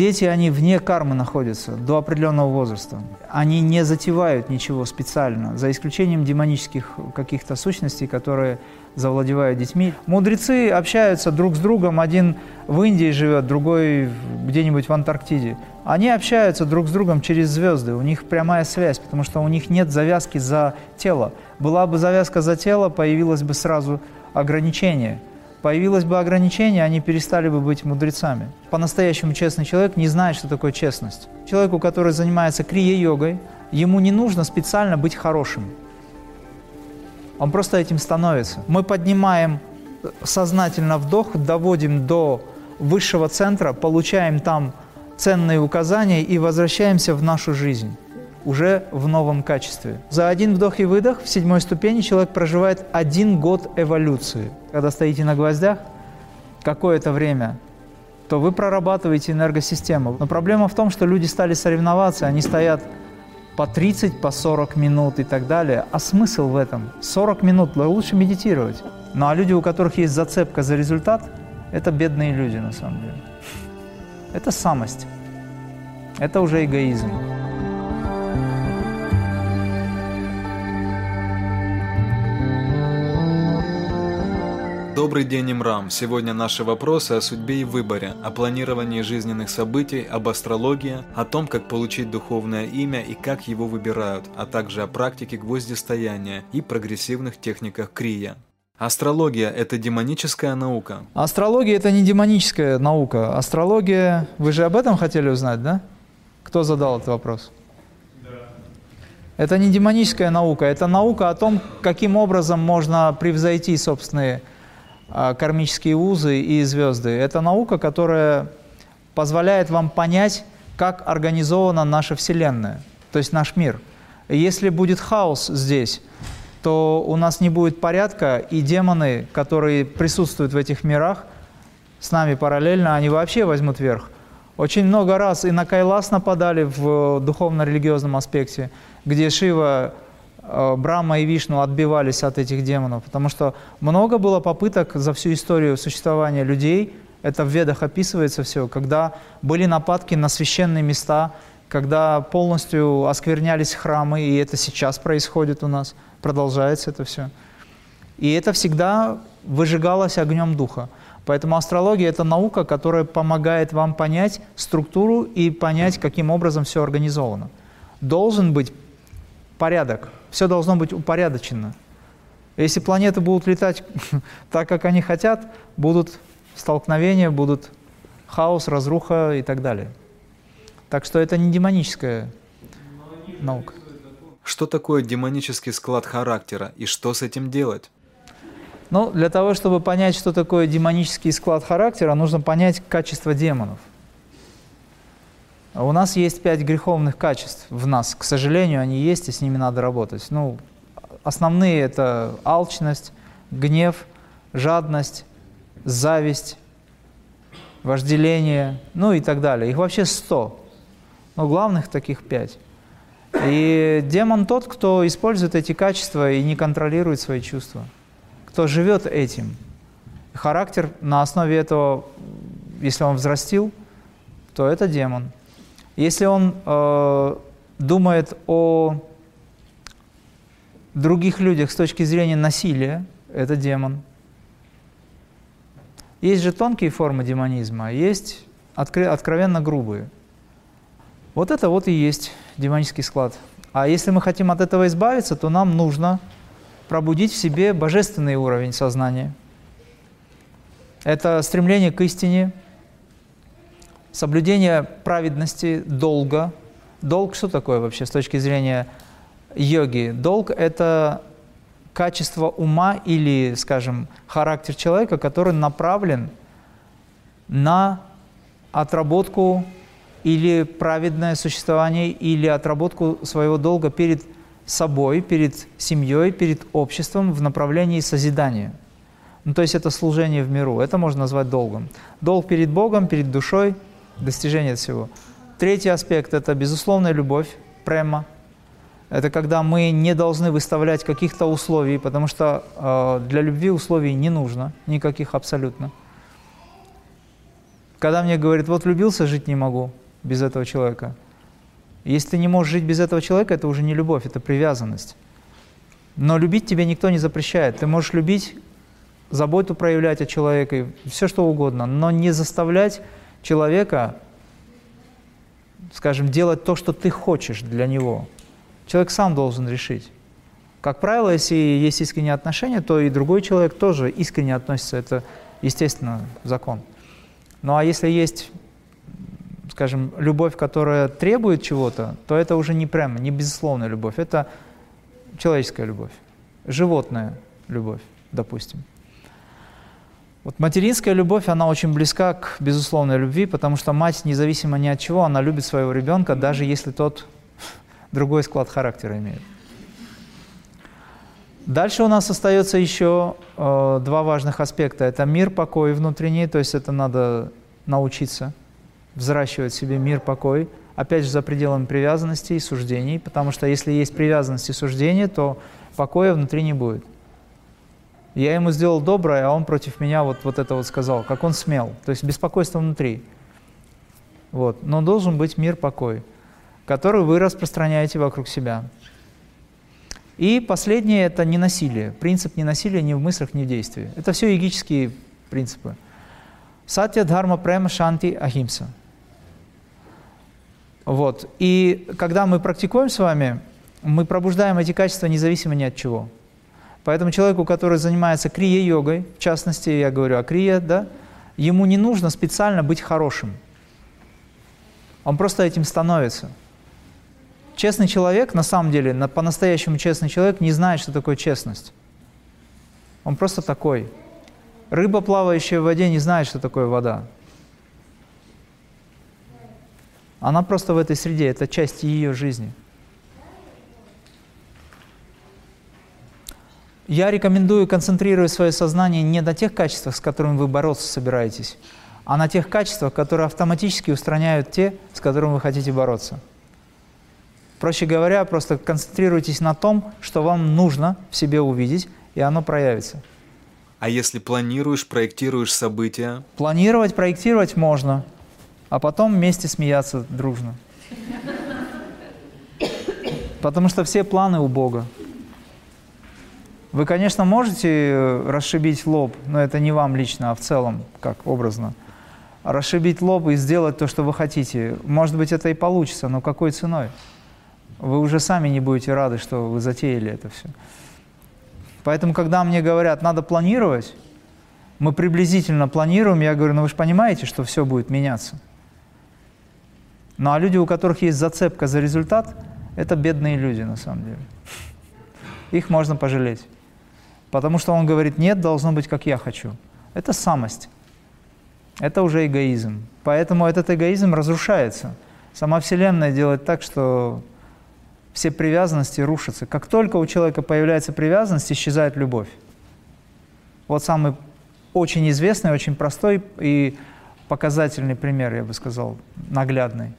Дети, они вне кармы находятся до определенного возраста. Они не затевают ничего специально, за исключением демонических каких-то сущностей, которые завладевают детьми. Мудрецы общаются друг с другом, один в Индии живет, другой где-нибудь в Антарктиде. Они общаются друг с другом через звезды, у них прямая связь, потому что у них нет завязки за тело. Была бы завязка за тело, появилось бы сразу ограничение – появилось бы ограничение, они перестали бы быть мудрецами. По-настоящему честный человек не знает, что такое честность. Человеку, который занимается крия-йогой, ему не нужно специально быть хорошим. Он просто этим становится. Мы поднимаем сознательно вдох, доводим до высшего центра, получаем там ценные указания и возвращаемся в нашу жизнь уже в новом качестве. За один вдох и выдох в седьмой ступени человек проживает один год эволюции. Когда стоите на гвоздях какое-то время, то вы прорабатываете энергосистему. Но проблема в том, что люди стали соревноваться, они стоят по 30, по 40 минут и так далее. А смысл в этом? 40 минут лучше медитировать. Ну а люди, у которых есть зацепка за результат, это бедные люди на самом деле. Это самость. Это уже эгоизм. Добрый день, Имрам. Сегодня наши вопросы о судьбе и выборе, о планировании жизненных событий, об астрологии, о том, как получить духовное имя и как его выбирают, а также о практике гвоздистояния и прогрессивных техниках крия. Астрология – это демоническая наука? Астрология – это не демоническая наука. Астрология… Вы же об этом хотели узнать, да? Кто задал этот вопрос? Это не демоническая наука, это наука о том, каким образом можно превзойти собственные кармические узы и звезды. Это наука, которая позволяет вам понять, как организована наша Вселенная, то есть наш мир. Если будет хаос здесь, то у нас не будет порядка, и демоны, которые присутствуют в этих мирах, с нами параллельно, они вообще возьмут верх. Очень много раз и на Кайлас нападали в духовно-религиозном аспекте, где Шива Брама и Вишну отбивались от этих демонов, потому что много было попыток за всю историю существования людей, это в Ведах описывается все, когда были нападки на священные места, когда полностью осквернялись храмы, и это сейчас происходит у нас, продолжается это все. И это всегда выжигалось огнем духа. Поэтому астрология – это наука, которая помогает вам понять структуру и понять, каким образом все организовано. Должен быть порядок – все должно быть упорядочено. Если планеты будут летать так, как они хотят, будут столкновения, будут хаос, разруха и так далее. Так что это не демоническая наука. Что такое демонический склад характера и что с этим делать? Ну, для того, чтобы понять, что такое демонический склад характера, нужно понять качество демонов. У нас есть пять греховных качеств в нас. К сожалению, они есть, и с ними надо работать. Ну, основные – это алчность, гнев, жадность, зависть, вожделение, ну и так далее. Их вообще сто. Но главных таких пять. И демон тот, кто использует эти качества и не контролирует свои чувства. Кто живет этим. Характер на основе этого, если он взрастил, то это демон. Если он э, думает о других людях с точки зрения насилия, это демон. Есть же тонкие формы демонизма, есть откровенно грубые. Вот это вот и есть демонический склад. А если мы хотим от этого избавиться, то нам нужно пробудить в себе божественный уровень сознания. Это стремление к истине, соблюдение праведности, долга. Долг что такое вообще с точки зрения йоги? Долг – это качество ума или, скажем, характер человека, который направлен на отработку или праведное существование, или отработку своего долга перед собой, перед семьей, перед обществом в направлении созидания. Ну, то есть это служение в миру, это можно назвать долгом. Долг перед Богом, перед душой – достижения всего. Третий аспект – это безусловная любовь, према. Это когда мы не должны выставлять каких-то условий, потому что э, для любви условий не нужно, никаких абсолютно. Когда мне говорят, вот влюбился, жить не могу без этого человека. Если ты не можешь жить без этого человека, это уже не любовь, это привязанность. Но любить тебе никто не запрещает. Ты можешь любить, заботу проявлять о человеке, все что угодно, но не заставлять человека, скажем, делать то, что ты хочешь для него. Человек сам должен решить. Как правило, если есть искренние отношения, то и другой человек тоже искренне относится. Это, естественно, закон. Ну а если есть, скажем, любовь, которая требует чего-то, то это уже не прямо, не безусловная любовь. Это человеческая любовь, животная любовь, допустим. Вот материнская любовь, она очень близка к безусловной любви, потому что мать, независимо ни от чего, она любит своего ребенка, даже если тот другой склад характера имеет. Дальше у нас остается еще э, два важных аспекта. Это мир, покой внутренний, то есть это надо научиться взращивать в себе мир, покой, опять же за пределами привязанности и суждений, потому что если есть привязанность и суждение, то покоя внутри не будет. Я ему сделал доброе, а он против меня вот, вот это вот сказал, как он смел. То есть беспокойство внутри. Вот. Но должен быть мир, покой, который вы распространяете вокруг себя. И последнее – это ненасилие. Принцип ненасилия ни в мыслях, ни в действии. Это все йогические принципы. Сатья, дхарма, према, шанти, ахимса. Вот. И когда мы практикуем с вами, мы пробуждаем эти качества независимо ни от чего. Поэтому человеку, который занимается крия-йогой, в частности, я говорю о крия, да, ему не нужно специально быть хорошим. Он просто этим становится. Честный человек, на самом деле, по-настоящему честный человек не знает, что такое честность. Он просто такой. Рыба, плавающая в воде, не знает, что такое вода. Она просто в этой среде, это часть ее жизни. Я рекомендую концентрировать свое сознание не на тех качествах, с которыми вы бороться собираетесь, а на тех качествах, которые автоматически устраняют те, с которыми вы хотите бороться. Проще говоря, просто концентрируйтесь на том, что вам нужно в себе увидеть, и оно проявится. А если планируешь, проектируешь события? Планировать, проектировать можно, а потом вместе смеяться дружно. Потому что все планы у Бога. Вы, конечно, можете расшибить лоб, но это не вам лично, а в целом, как образно. Расшибить лоб и сделать то, что вы хотите. Может быть, это и получится, но какой ценой? вы уже сами не будете рады, что вы затеяли это все. Поэтому, когда мне говорят, надо планировать, мы приблизительно планируем, я говорю, ну вы же понимаете, что все будет меняться. Ну а люди, у которых есть зацепка за результат, это бедные люди на самом деле. Их можно пожалеть. Потому что он говорит, нет, должно быть, как я хочу. Это самость. Это уже эгоизм. Поэтому этот эгоизм разрушается. Сама Вселенная делает так, что все привязанности рушатся. Как только у человека появляется привязанность, исчезает любовь. Вот самый очень известный, очень простой и показательный пример, я бы сказал, наглядный.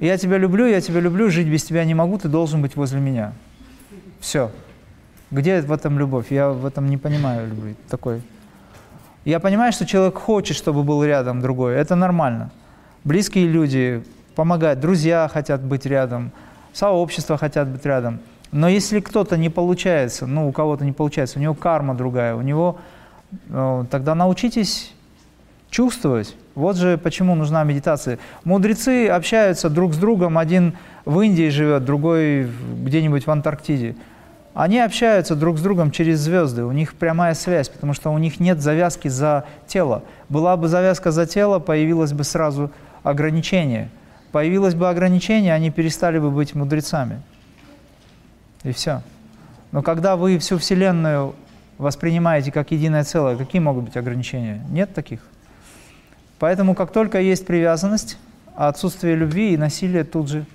Я тебя люблю, я тебя люблю, жить без тебя не могу, ты должен быть возле меня. Все. Где в этом любовь? Я в этом не понимаю любви такой. Я понимаю, что человек хочет, чтобы был рядом другой. Это нормально. Близкие люди помогают, друзья хотят быть рядом – сообщества хотят быть рядом. Но если кто-то не получается, ну, у кого-то не получается, у него карма другая, у него, э, тогда научитесь чувствовать. Вот же почему нужна медитация. Мудрецы общаются друг с другом, один в Индии живет, другой где-нибудь в Антарктиде. Они общаются друг с другом через звезды, у них прямая связь, потому что у них нет завязки за тело. Была бы завязка за тело, появилось бы сразу ограничение – появилось бы ограничение, они перестали бы быть мудрецами. И все. Но когда вы всю Вселенную воспринимаете как единое целое, какие могут быть ограничения? Нет таких. Поэтому как только есть привязанность, отсутствие любви и насилия тут же,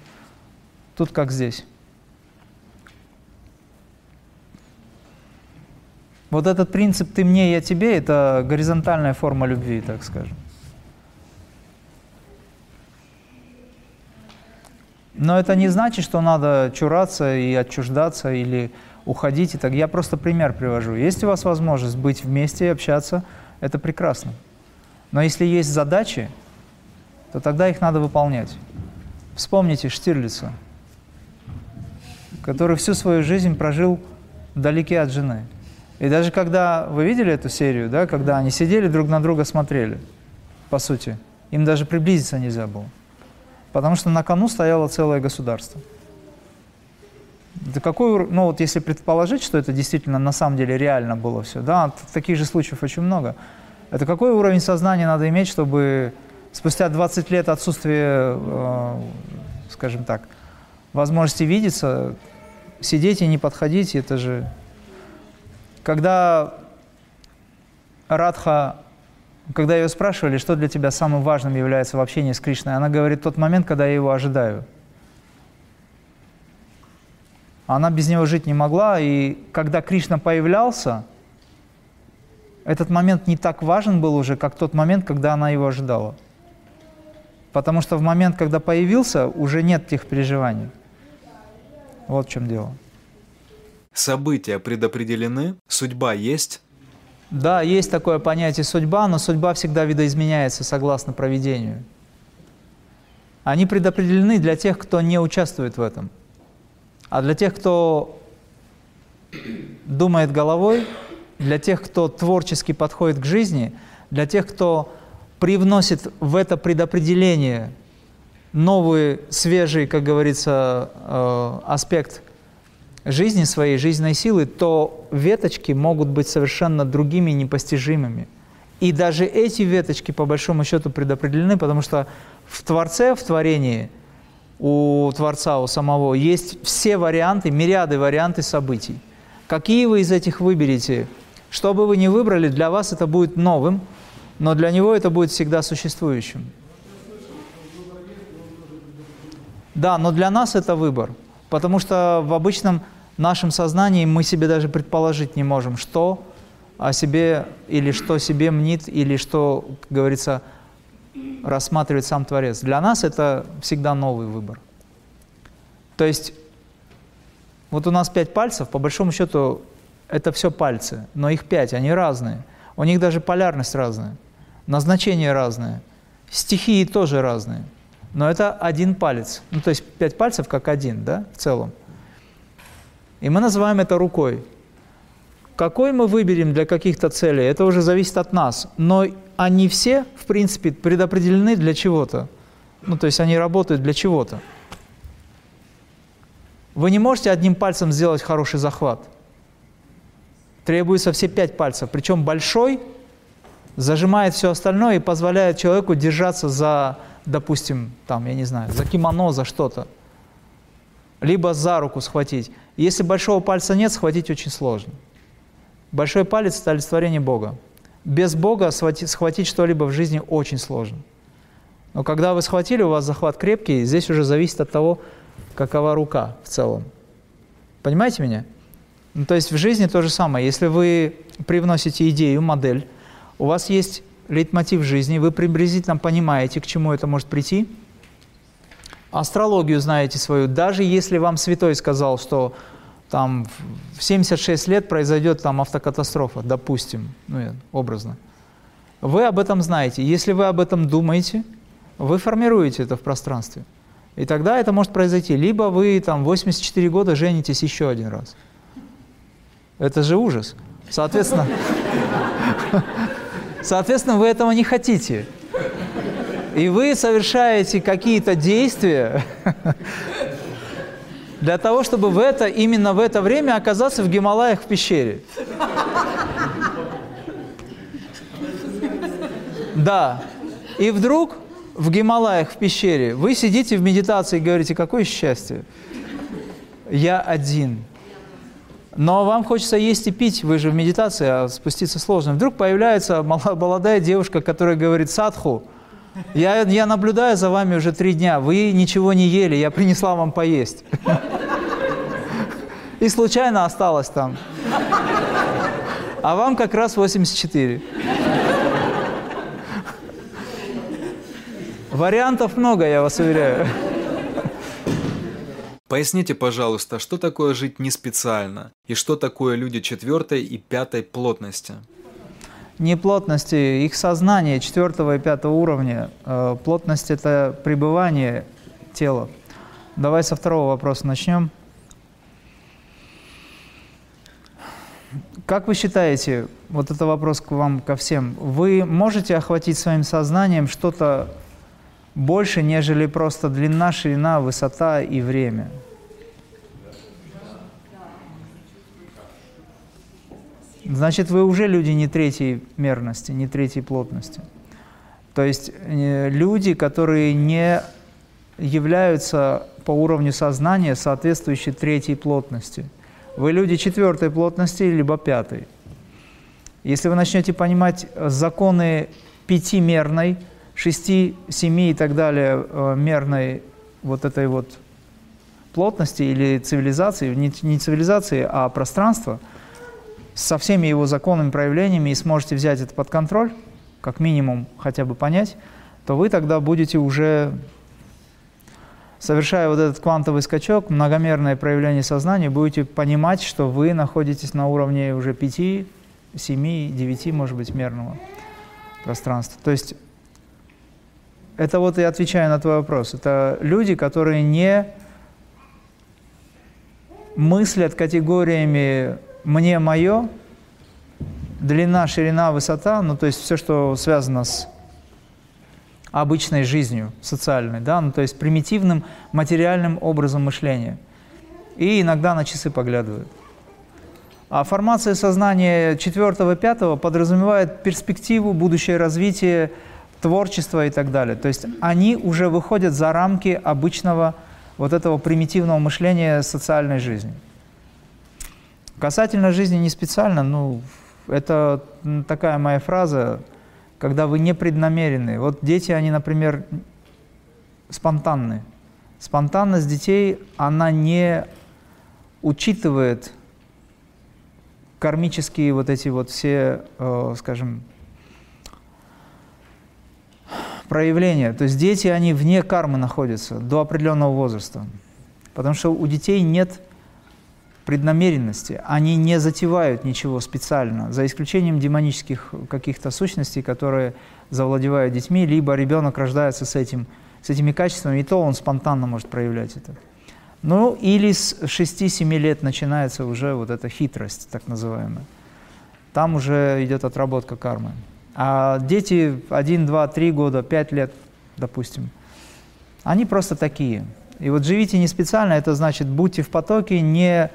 тут как здесь. Вот этот принцип «ты мне, я тебе» — это горизонтальная форма любви, так скажем. Но это не значит, что надо чураться и отчуждаться или уходить и так. Я просто пример привожу. Есть у вас возможность быть вместе и общаться, это прекрасно. Но если есть задачи, то тогда их надо выполнять. Вспомните Штирлица, который всю свою жизнь прожил вдалеке от жены. И даже когда вы видели эту серию, да, когда они сидели друг на друга смотрели, по сути, им даже приблизиться нельзя было. Потому что на кону стояло целое государство. Да какой, ну вот если предположить, что это действительно на самом деле реально было все, да, таких же случаев очень много, это какой уровень сознания надо иметь, чтобы спустя 20 лет отсутствия, э, скажем так, возможности видеться, сидеть и не подходить, это же... Когда Радха, когда ее спрашивали, что для тебя самым важным является в общении с Кришной, она говорит, тот момент, когда я его ожидаю. Она без него жить не могла, и когда Кришна появлялся, этот момент не так важен был уже, как тот момент, когда она его ожидала. Потому что в момент, когда появился, уже нет тех переживаний. Вот в чем дело. События предопределены, судьба есть? Да, есть такое понятие судьба, но судьба всегда видоизменяется согласно проведению. Они предопределены для тех, кто не участвует в этом. А для тех, кто думает головой, для тех, кто творчески подходит к жизни, для тех, кто привносит в это предопределение новый, свежий, как говорится, э, аспект жизни своей, жизненной силы, то веточки могут быть совершенно другими, непостижимыми. И даже эти веточки, по большому счету, предопределены, потому что в Творце, в творении, у Творца, у самого, есть все варианты, мириады варианты событий. Какие вы из этих выберете? Что бы вы ни выбрали, для вас это будет новым – но для него это будет всегда существующим. Да, но для нас это выбор, потому что в обычном нашем сознании мы себе даже предположить не можем, что о себе или что себе мнит, или что, как говорится, рассматривает сам Творец. Для нас это всегда новый выбор. То есть вот у нас пять пальцев, по большому счету, это все пальцы, но их пять, они разные. У них даже полярность разная назначение разное, стихии тоже разные. Но это один палец. Ну, то есть пять пальцев как один, да, в целом. И мы называем это рукой. Какой мы выберем для каких-то целей, это уже зависит от нас. Но они все, в принципе, предопределены для чего-то. Ну, то есть они работают для чего-то. Вы не можете одним пальцем сделать хороший захват. Требуется все пять пальцев. Причем большой зажимает все остальное и позволяет человеку держаться за, допустим, там, я не знаю, за кимоно, за что-то. Либо за руку схватить. Если большого пальца нет, схватить очень сложно. Большой палец – это олицетворение Бога. Без Бога схватить, что-либо в жизни очень сложно. Но когда вы схватили, у вас захват крепкий, здесь уже зависит от того, какова рука в целом. Понимаете меня? Ну, то есть в жизни то же самое. Если вы привносите идею, модель, у вас есть лейтмотив жизни, вы приблизительно понимаете, к чему это может прийти. Астрологию знаете свою. Даже если вам святой сказал, что там в 76 лет произойдет там автокатастрофа, допустим, ну, образно. Вы об этом знаете. Если вы об этом думаете, вы формируете это в пространстве. И тогда это может произойти. Либо вы там 84 года женитесь еще один раз. Это же ужас. Соответственно, Соответственно, вы этого не хотите. И вы совершаете какие-то действия для того, чтобы в это, именно в это время оказаться в Гималаях в пещере. Да. И вдруг в Гималаях в пещере вы сидите в медитации и говорите, какое счастье. Я один. Но вам хочется есть и пить, вы же в медитации, а спуститься сложно. Вдруг появляется молодая девушка, которая говорит «Садху, я, я наблюдаю за вами уже три дня, вы ничего не ели, я принесла вам поесть». И случайно осталась там. А вам как раз 84. Вариантов много, я вас уверяю. Поясните, пожалуйста, что такое жить не специально и что такое люди четвертой и пятой плотности? не плотности, их сознание четвертого и пятого уровня. Э, плотность – это пребывание тела. Давай со второго вопроса начнем. Как вы считаете, вот это вопрос к вам, ко всем, вы можете охватить своим сознанием что-то больше, нежели просто длина, ширина, высота и время? Значит, вы уже люди не третьей мерности, не третьей плотности. То есть э, люди, которые не являются по уровню сознания соответствующей третьей плотности. Вы люди четвертой плотности, либо пятой. Если вы начнете понимать законы пятимерной, шести, семи и так далее э, мерной вот этой вот плотности или цивилизации, не цивилизации, а пространства – со всеми его законами, проявлениями и сможете взять это под контроль, как минимум хотя бы понять, то вы тогда будете уже, совершая вот этот квантовый скачок, многомерное проявление сознания, будете понимать, что вы находитесь на уровне уже 5, 7, 9, может быть, мерного пространства. То есть это вот и отвечаю на твой вопрос. Это люди, которые не мыслят категориями мне мое, длина, ширина, высота, ну то есть все, что связано с обычной жизнью, социальной, да, ну то есть примитивным материальным образом мышления. И иногда на часы поглядывают. А формация сознания четвертого, пятого подразумевает перспективу, будущее развитие, творчество и так далее. То есть они уже выходят за рамки обычного вот этого примитивного мышления социальной жизни. Касательно жизни не специально, ну, это такая моя фраза, когда вы непреднамеренны. Вот дети, они, например, спонтанны. Спонтанность детей, она не учитывает кармические вот эти вот все, э, скажем, проявления. То есть дети, они вне кармы находятся до определенного возраста. Потому что у детей нет преднамеренности. Они не затевают ничего специально, за исключением демонических каких-то сущностей, которые завладевают детьми, либо ребенок рождается с, этим, с этими качествами, и то он спонтанно может проявлять это. Ну, или с 6-7 лет начинается уже вот эта хитрость, так называемая. Там уже идет отработка кармы. А дети 1, 2, 3 года, 5 лет, допустим, они просто такие. И вот живите не специально, это значит, будьте в потоке, не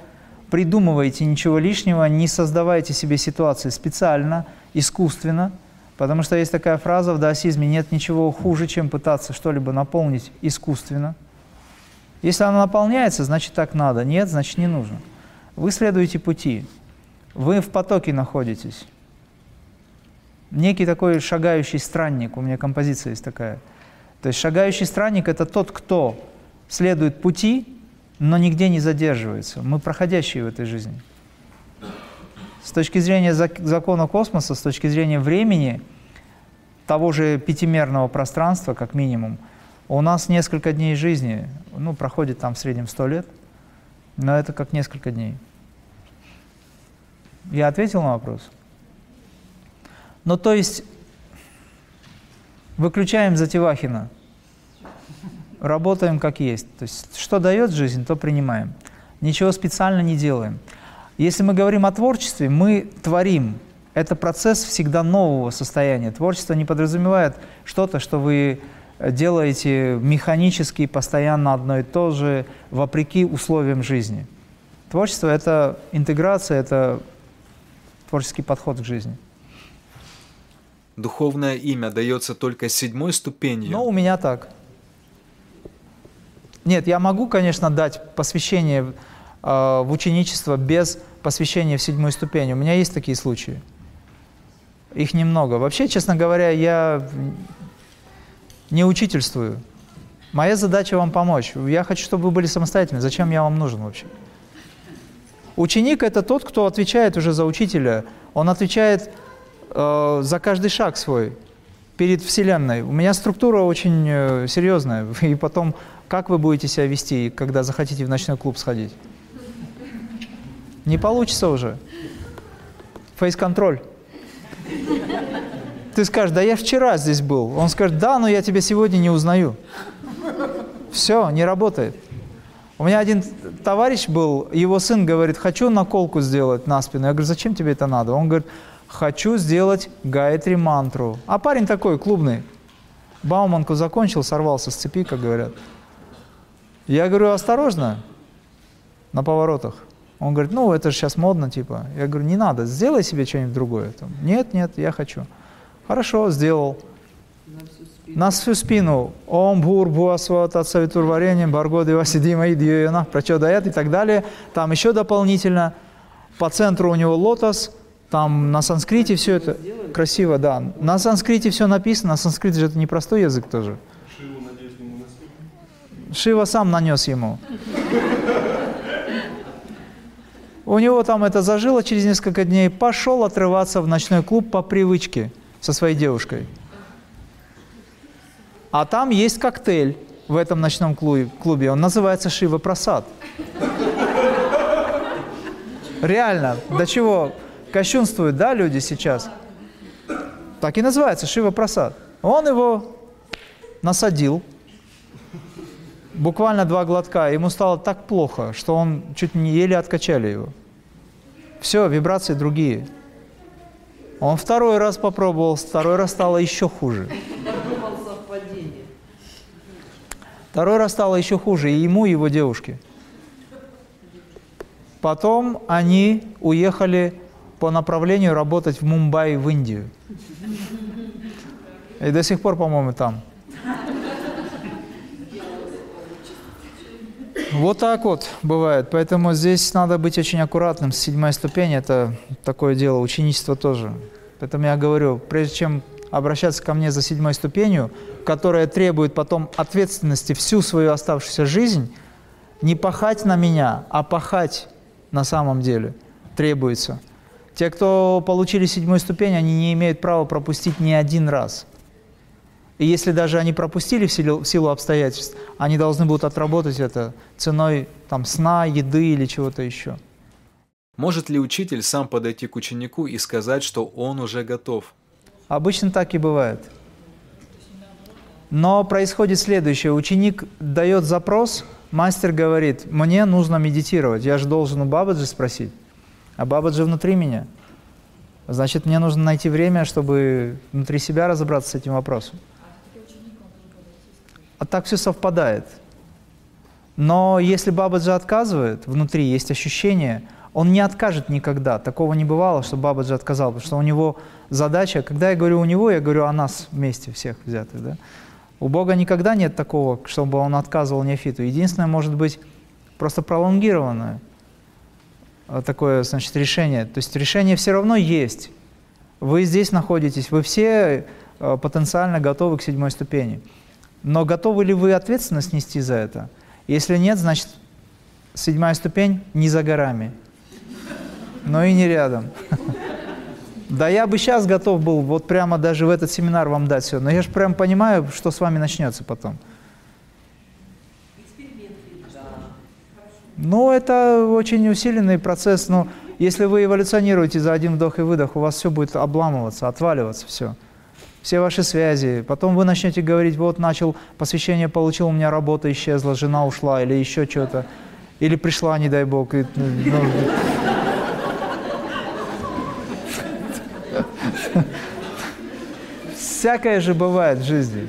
придумывайте ничего лишнего, не создавайте себе ситуации специально, искусственно, потому что есть такая фраза в даосизме, нет ничего хуже, чем пытаться что-либо наполнить искусственно. Если она наполняется, значит так надо, нет, значит не нужно. Вы следуете пути, вы в потоке находитесь. Некий такой шагающий странник, у меня композиция есть такая. То есть шагающий странник – это тот, кто следует пути, но нигде не задерживается. Мы проходящие в этой жизни. С точки зрения закона космоса, с точки зрения времени, того же пятимерного пространства, как минимум, у нас несколько дней жизни, ну, проходит там в среднем сто лет, но это как несколько дней. Я ответил на вопрос? Ну, то есть, выключаем Затевахина – работаем как есть. То есть что дает жизнь, то принимаем. Ничего специально не делаем. Если мы говорим о творчестве, мы творим. Это процесс всегда нового состояния. Творчество не подразумевает что-то, что вы делаете механически, постоянно одно и то же, вопреки условиям жизни. Творчество – это интеграция, это творческий подход к жизни. Духовное имя дается только седьмой ступенью? Ну, у меня так. Нет, я могу, конечно, дать посвящение э, в ученичество без посвящения в седьмую ступень. У меня есть такие случаи. Их немного. Вообще, честно говоря, я не учительствую. Моя задача вам помочь. Я хочу, чтобы вы были самостоятельны. Зачем я вам нужен вообще? Ученик – это тот, кто отвечает уже за учителя. Он отвечает э, за каждый шаг свой перед Вселенной. У меня структура очень э, серьезная. И потом как вы будете себя вести, когда захотите в ночной клуб сходить? Не получится уже. Фейс-контроль. Ты скажешь, да я вчера здесь был. Он скажет, да, но я тебя сегодня не узнаю. Все, не работает. У меня один товарищ был, его сын говорит, хочу наколку сделать на спину. Я говорю, зачем тебе это надо? Он говорит, хочу сделать гайетри мантру. А парень такой, клубный. Бауманку закончил, сорвался с цепи, как говорят. Я говорю, осторожно, на поворотах. Он говорит, ну, это же сейчас модно, типа. Я говорю, не надо, сделай себе что-нибудь другое. Там, нет, нет, я хочу. Хорошо, сделал. На всю спину. Ом бур буасват от савитур вареньем, барго девасидима и дьюена, прочодаят и так далее. Там еще дополнительно. По центру у него лотос, там на санскрите все это красиво, да. На санскрите все написано, на санскрите же это непростой язык тоже. Шива сам нанес ему. У него там это зажило через несколько дней, пошел отрываться в ночной клуб по привычке со своей девушкой. А там есть коктейль в этом ночном клубе, он называется Шива Прасад. Реально, до чего кощунствуют, да, люди сейчас? Так и называется Шива Прасад. Он его насадил, буквально два глотка, ему стало так плохо, что он чуть не еле откачали его. Все, вибрации другие. Он второй раз попробовал, второй раз стало еще хуже. Второй раз стало еще хуже и ему, и его девушке. Потом они уехали по направлению работать в Мумбаи, в Индию. И до сих пор, по-моему, там. Вот так вот бывает. Поэтому здесь надо быть очень аккуратным. Седьмая ступень – это такое дело, ученичество тоже. Поэтому я говорю, прежде чем обращаться ко мне за седьмой ступенью, которая требует потом ответственности всю свою оставшуюся жизнь, не пахать на меня, а пахать на самом деле требуется. Те, кто получили седьмую ступень, они не имеют права пропустить ни один раз – и если даже они пропустили в силу, в силу обстоятельств, они должны будут отработать это ценой там, сна, еды или чего-то еще. Может ли учитель сам подойти к ученику и сказать, что он уже готов? Обычно так и бывает. Но происходит следующее. Ученик дает запрос, мастер говорит, мне нужно медитировать. Я же должен у Бабаджи спросить. А Бабаджи внутри меня. Значит, мне нужно найти время, чтобы внутри себя разобраться с этим вопросом а так все совпадает. Но если Бабаджи отказывает, внутри есть ощущение, он не откажет никогда. Такого не бывало, что Бабаджи отказал, потому что у него задача, когда я говорю у него, я говорю о нас вместе всех взятых. Да? У Бога никогда нет такого, чтобы он отказывал неофиту. Единственное, может быть, просто пролонгированное такое, значит, решение. То есть решение все равно есть. Вы здесь находитесь, вы все э, потенциально готовы к седьмой ступени. Но готовы ли вы ответственность нести за это? Если нет, значит, седьмая ступень не за горами, но и не рядом. Да я бы сейчас готов был вот прямо даже в этот семинар вам дать все, но я же прям понимаю, что с вами начнется потом. Ну, это очень усиленный процесс, но если вы эволюционируете за один вдох и выдох, у вас все будет обламываться, отваливаться, все все ваши связи. Потом вы начнете говорить, вот начал, посвящение получил, у меня работа исчезла, жена ушла или еще что-то. Или пришла, не дай бог. И, ну, Всякое же бывает в жизни.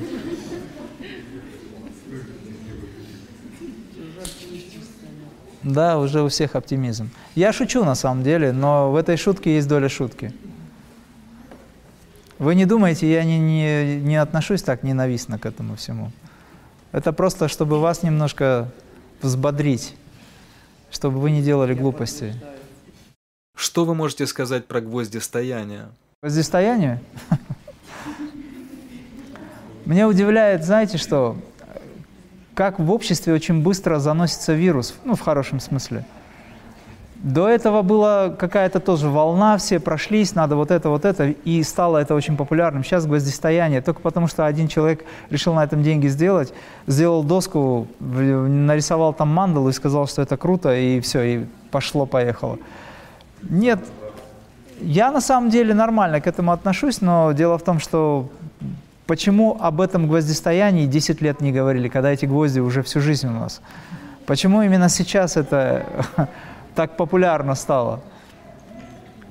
Да, уже у всех оптимизм. Я шучу на самом деле, но в этой шутке есть доля шутки. Вы не думайте, я не, не, не отношусь так ненавистно к этому всему. Это просто, чтобы вас немножко взбодрить, чтобы вы не делали глупостей. Что вы можете сказать про гвоздистояние? Гвоздистояние? Мне удивляет, знаете что, как в обществе очень быстро заносится вирус, ну, в хорошем смысле – до этого была какая-то тоже волна, все прошлись, надо вот это, вот это, и стало это очень популярным. Сейчас гвоздистояние, только потому что один человек решил на этом деньги сделать, сделал доску, нарисовал там мандалу и сказал, что это круто, и все, и пошло-поехало. Нет, Я на самом деле нормально к этому отношусь, но дело в том, что почему об этом гвоздистоянии 10 лет не говорили, когда эти гвозди уже всю жизнь у нас? Почему именно сейчас это так популярно стало?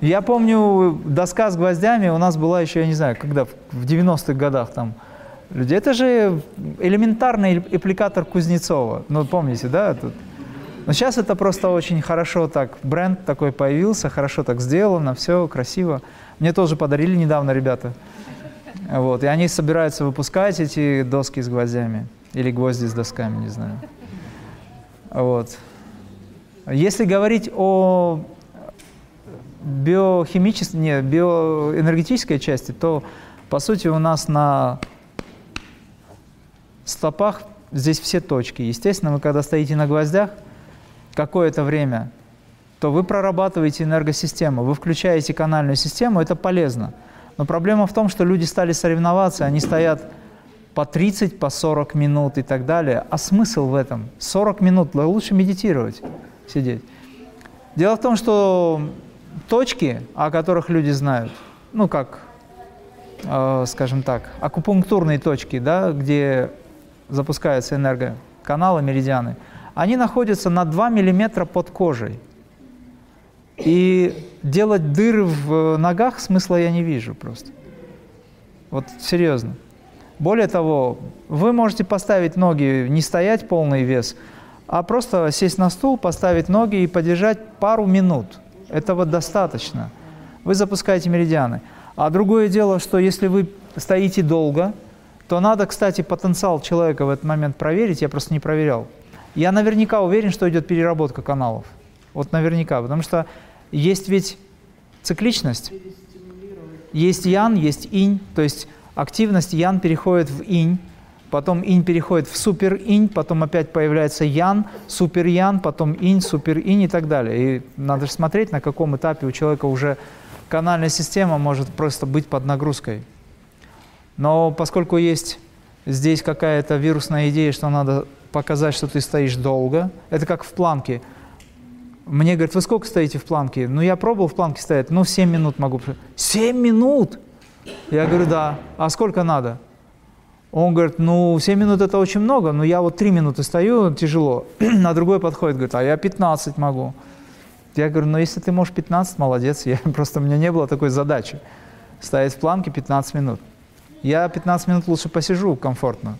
Я помню, доска с гвоздями у нас была еще, я не знаю, когда, в 90-х годах там, люди. Это же элементарный аппликатор Кузнецова. Ну, помните, да? Тут. Но сейчас это просто очень хорошо так, бренд такой появился, хорошо так сделано, все красиво. Мне тоже подарили недавно ребята. Вот, и они собираются выпускать эти доски с гвоздями. Или гвозди с досками, не знаю. Вот. Если говорить о биохимической, не, биоэнергетической части, то, по сути, у нас на стопах здесь все точки. Естественно, вы когда стоите на гвоздях какое-то время, то вы прорабатываете энергосистему, вы включаете канальную систему, это полезно. Но проблема в том, что люди стали соревноваться, они стоят по 30, по 40 минут и так далее. А смысл в этом? 40 минут, лучше медитировать, сидеть. Дело в том, что точки, о которых люди знают, ну как, э, скажем так, акупунктурные точки, да, где запускаются энергоканалы, меридианы, они находятся на 2 мм под кожей. И делать дыры в ногах смысла я не вижу просто. Вот серьезно. Более того, вы можете поставить ноги, не стоять полный вес, а просто сесть на стул, поставить ноги и подержать пару минут. Этого достаточно. Вы запускаете меридианы. А другое дело, что если вы стоите долго, то надо, кстати, потенциал человека в этот момент проверить, я просто не проверял. Я наверняка уверен, что идет переработка каналов. Вот наверняка, потому что есть ведь цикличность. Есть ян, есть инь, то есть активность ян переходит в инь, потом инь переходит в супер инь, потом опять появляется ян, супер ян, потом инь, супер инь и так далее. И надо же смотреть, на каком этапе у человека уже канальная система может просто быть под нагрузкой. Но поскольку есть здесь какая-то вирусная идея, что надо показать, что ты стоишь долго, это как в планке. Мне говорят, вы сколько стоите в планке? Ну, я пробовал в планке стоять, ну, 7 минут могу. 7 минут? Я говорю, да. А сколько надо? Он говорит, ну, 7 минут это очень много, но я вот 3 минуты стою, тяжело. А другой подходит, говорит, а я 15 могу. Я говорю, ну, если ты можешь 15, молодец. Я, просто у меня не было такой задачи. Стоять в планке 15 минут. Я 15 минут лучше посижу комфортно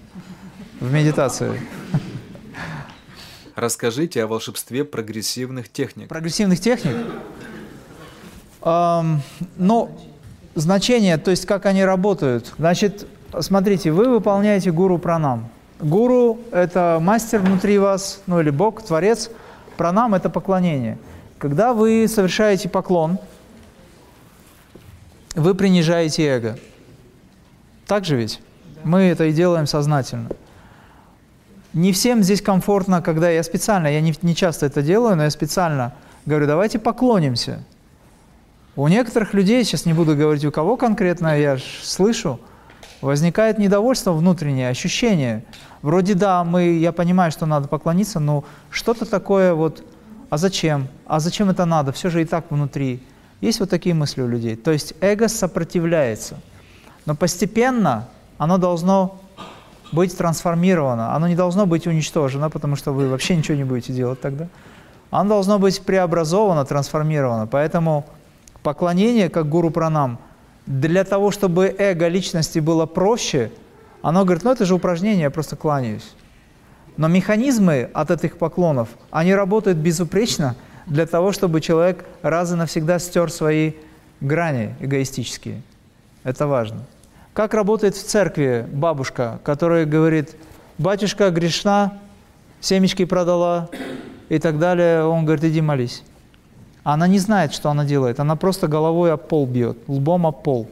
в медитации. Расскажите о волшебстве прогрессивных техник. Прогрессивных техник? Эм, ну, значение, то есть как они работают. Значит, смотрите, вы выполняете гуру пранам. Гуру – это мастер внутри вас, ну или Бог, Творец. Пранам – это поклонение. Когда вы совершаете поклон, вы принижаете эго. Так же ведь? Мы это и делаем сознательно. Не всем здесь комфортно, когда я специально, я не, не часто это делаю, но я специально говорю, давайте поклонимся. У некоторых людей, сейчас не буду говорить у кого конкретно, я слышу, возникает недовольство внутреннее, ощущение. Вроде да, мы, я понимаю, что надо поклониться, но что-то такое вот, а зачем? А зачем это надо? Все же и так внутри. Есть вот такие мысли у людей. То есть эго сопротивляется. Но постепенно оно должно быть трансформировано, оно не должно быть уничтожено, потому что вы вообще ничего не будете делать тогда. Оно должно быть преобразовано, трансформировано. Поэтому поклонение, как гуру пранам, для того, чтобы эго личности было проще, оно говорит, ну это же упражнение, я просто кланяюсь. Но механизмы от этих поклонов, они работают безупречно для того, чтобы человек раз и навсегда стер свои грани эгоистические. Это важно. Как работает в церкви бабушка, которая говорит, батюшка грешна, семечки продала и так далее. Он говорит, иди молись. Она не знает, что она делает. Она просто головой об пол бьет, лбом об пол.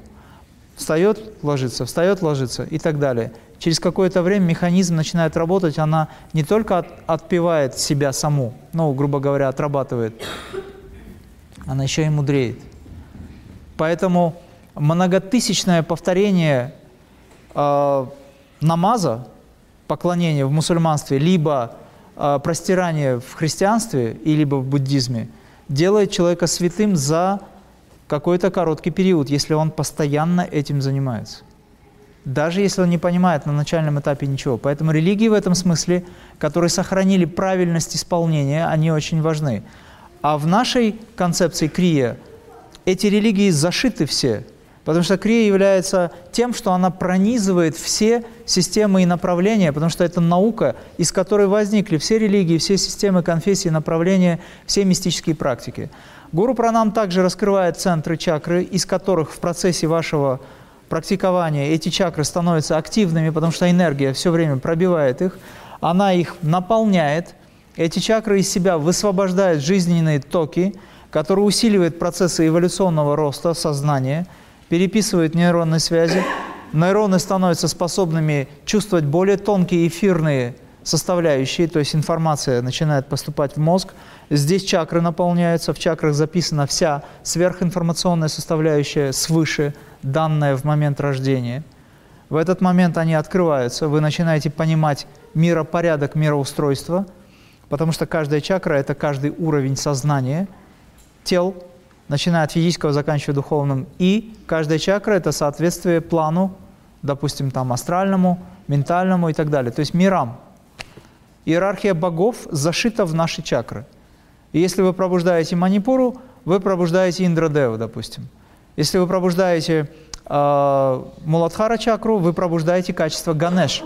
Встает, ложится, встает, ложится и так далее. Через какое-то время механизм начинает работать, она не только от, отпивает себя саму, ну, грубо говоря, отрабатывает, она еще и мудреет. Поэтому многотысячное повторение э, намаза, поклонения в мусульманстве, либо э, простирание в христианстве, и либо в буддизме, делает человека святым за какой-то короткий период, если он постоянно этим занимается. Даже если он не понимает на начальном этапе ничего. Поэтому религии в этом смысле, которые сохранили правильность исполнения, они очень важны. А в нашей концепции крия эти религии зашиты все, потому что крия является тем, что она пронизывает все системы и направления, потому что это наука, из которой возникли все религии, все системы, конфессии, направления, все мистические практики. Гуру Пранам также раскрывает центры чакры, из которых в процессе вашего практикования эти чакры становятся активными, потому что энергия все время пробивает их, она их наполняет, эти чакры из себя высвобождают жизненные токи, которые усиливают процессы эволюционного роста сознания, переписывают нейронные связи, нейроны становятся способными чувствовать более тонкие эфирные составляющие, то есть информация начинает поступать в мозг. Здесь чакры наполняются, в чакрах записана вся сверхинформационная составляющая свыше, данная в момент рождения. В этот момент они открываются, вы начинаете понимать миропорядок, мироустройство, потому что каждая чакра – это каждый уровень сознания, тел, начиная от физического, заканчивая духовным, и каждая чакра – это соответствие плану, допустим, там астральному, ментальному и так далее, то есть мирам – Иерархия богов зашита в наши чакры. И если вы пробуждаете Манипуру, вы пробуждаете Индрадеву, допустим. Если вы пробуждаете э, Муладхара чакру, вы пробуждаете качество Ганеш.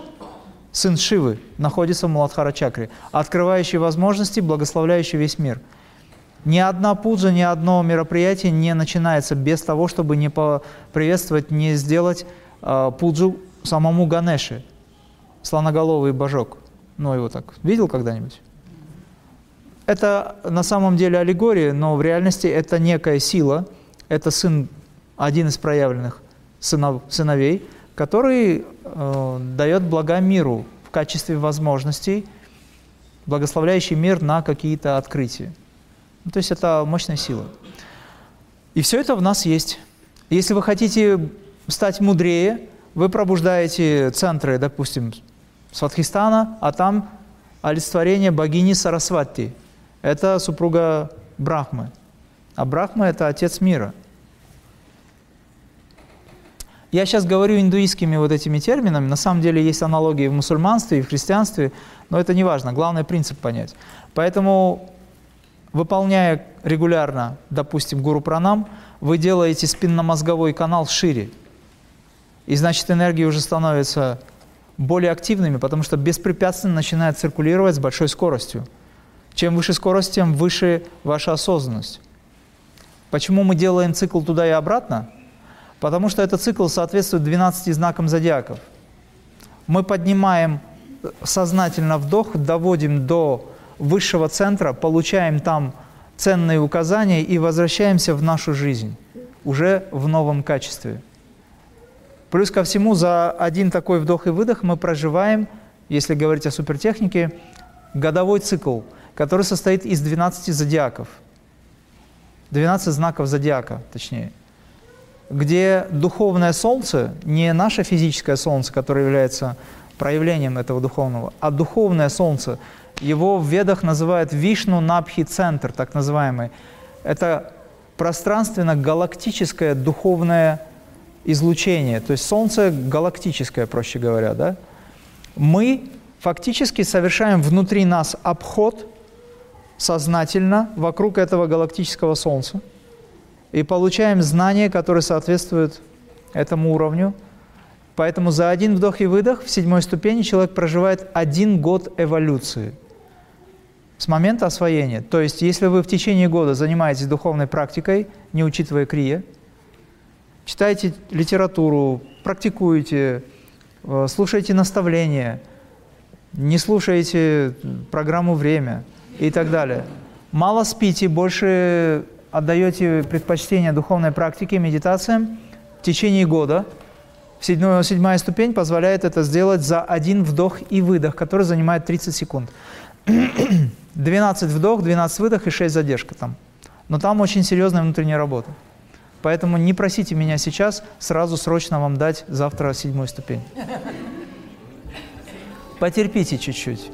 Сын Шивы находится в Муладхара чакре, открывающий возможности, благословляющий весь мир. Ни одна пуджа, ни одно мероприятие не начинается без того, чтобы не приветствовать, не сделать э, пуджу самому Ганеше, слоноголовый божок. Ну, его так видел когда-нибудь? Это на самом деле аллегория, но в реальности это некая сила, это сын, один из проявленных сынов, сыновей, который э, дает блага миру в качестве возможностей, благословляющий мир на какие-то открытия. Ну, то есть это мощная сила. И все это в нас есть. Если вы хотите стать мудрее, вы пробуждаете центры, допустим, Сватхистана, а там олицетворение богини Сарасвати. Это супруга Брахмы. А Брахма – это отец мира. Я сейчас говорю индуистскими вот этими терминами. На самом деле есть аналогии в мусульманстве и в христианстве, но это не важно. Главное – принцип понять. Поэтому, выполняя регулярно, допустим, гуру пранам, вы делаете спинномозговой канал шире. И значит, энергия уже становится более активными, потому что беспрепятственно начинает циркулировать с большой скоростью. Чем выше скорость, тем выше ваша осознанность. Почему мы делаем цикл туда и обратно? Потому что этот цикл соответствует 12 знакам зодиаков. Мы поднимаем сознательно вдох, доводим до высшего центра, получаем там ценные указания и возвращаемся в нашу жизнь уже в новом качестве. Плюс ко всему, за один такой вдох и выдох мы проживаем, если говорить о супертехнике, годовой цикл, который состоит из 12 зодиаков. 12 знаков зодиака, точнее. Где духовное солнце, не наше физическое солнце, которое является проявлением этого духовного, а духовное солнце, его в ведах называют Вишну Набхи Центр, так называемый. Это пространственно-галактическое духовное излучение, то есть Солнце галактическое, проще говоря, да, мы фактически совершаем внутри нас обход сознательно вокруг этого галактического Солнца и получаем знания, которые соответствуют этому уровню. Поэтому за один вдох и выдох в седьмой ступени человек проживает один год эволюции с момента освоения. То есть, если вы в течение года занимаетесь духовной практикой, не учитывая крия, читайте литературу, практикуйте, э, слушайте наставления, не слушайте программу «Время» и так далее. Мало спите, больше отдаете предпочтение духовной практике, медитациям в течение года. Седьмая, седьмая ступень позволяет это сделать за один вдох и выдох, который занимает 30 секунд. 12 вдох, 12 выдох и 6 задержка там. Но там очень серьезная внутренняя работа. Поэтому не просите меня сейчас сразу срочно вам дать завтра седьмую ступень. Потерпите чуть-чуть.